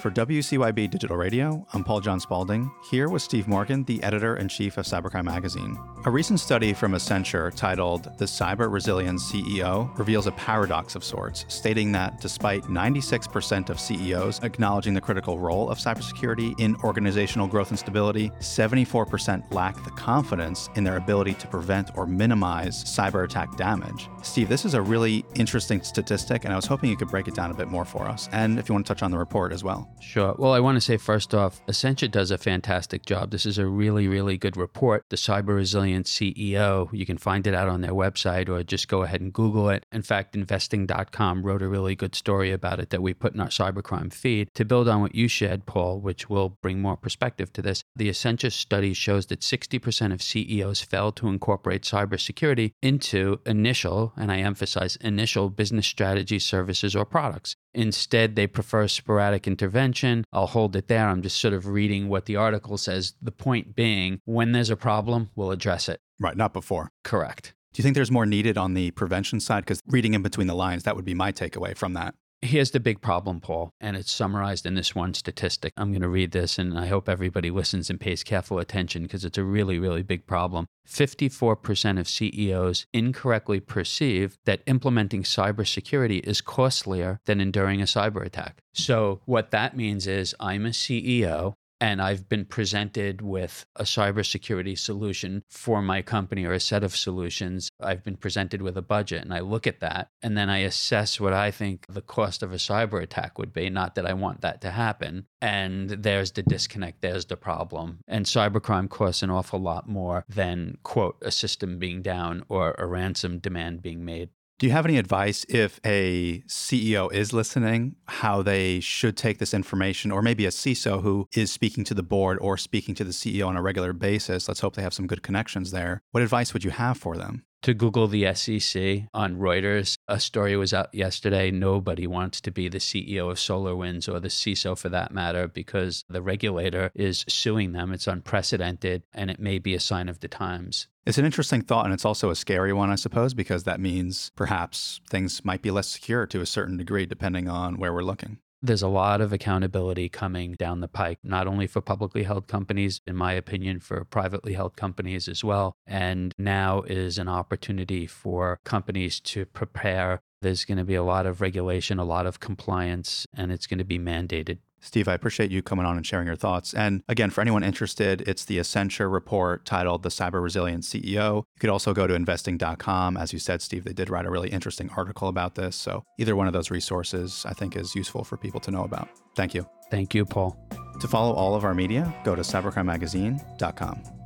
For WCYB Digital Radio, I'm Paul John Spaulding, here with Steve Morgan, the editor in chief of Cybercrime Magazine. A recent study from Accenture titled The Cyber Resilience CEO reveals a paradox of sorts, stating that despite 96% of CEOs acknowledging the critical role of cybersecurity in organizational growth and stability, 74% lack the confidence in their ability to prevent or minimize cyber attack damage. Steve, this is a really interesting statistic, and I was hoping you could break it down a bit more for us, and if you want to touch on the report as well. Sure. Well, I want to say first off, Accenture does a fantastic job. This is a really, really good report. The Cyber Resilience CEO, you can find it out on their website or just go ahead and Google it. In fact, investing.com wrote a really good story about it that we put in our cybercrime feed. To build on what you shared, Paul, which will bring more perspective to this, the Accenture study shows that 60% of CEOs fail to incorporate cybersecurity into initial, and I emphasize initial business strategy, services, or products. Instead, they prefer sporadic intervention. I'll hold it there. I'm just sort of reading what the article says. The point being, when there's a problem, we'll address it. Right, not before. Correct. Do you think there's more needed on the prevention side? Because reading in between the lines, that would be my takeaway from that. Here's the big problem, Paul, and it's summarized in this one statistic. I'm going to read this, and I hope everybody listens and pays careful attention because it's a really, really big problem. 54% of CEOs incorrectly perceive that implementing cybersecurity is costlier than enduring a cyber attack. So, what that means is I'm a CEO and I've been presented with a cybersecurity solution for my company or a set of solutions. I've been presented with a budget and I look at that and then I assess what I think the cost of a cyber attack would be. Not that I want that to happen. And there's the disconnect, there's the problem. And cybercrime costs an awful lot more than, quote, a system being down or a ransom demand being made. Do you have any advice if a CEO is listening, how they should take this information, or maybe a CISO who is speaking to the board or speaking to the CEO on a regular basis? Let's hope they have some good connections there. What advice would you have for them? To Google the SEC on Reuters. A story was out yesterday. Nobody wants to be the CEO of SolarWinds or the CISO for that matter because the regulator is suing them. It's unprecedented and it may be a sign of the times. It's an interesting thought, and it's also a scary one, I suppose, because that means perhaps things might be less secure to a certain degree depending on where we're looking. There's a lot of accountability coming down the pike, not only for publicly held companies, in my opinion, for privately held companies as well. And now is an opportunity for companies to prepare. There's going to be a lot of regulation, a lot of compliance, and it's going to be mandated. Steve, I appreciate you coming on and sharing your thoughts. And again, for anyone interested, it's the Accenture report titled The Cyber Resilience CEO. You could also go to investing.com. As you said, Steve, they did write a really interesting article about this. So either one of those resources I think is useful for people to know about. Thank you. Thank you, Paul. To follow all of our media, go to cybercrimemagazine.com.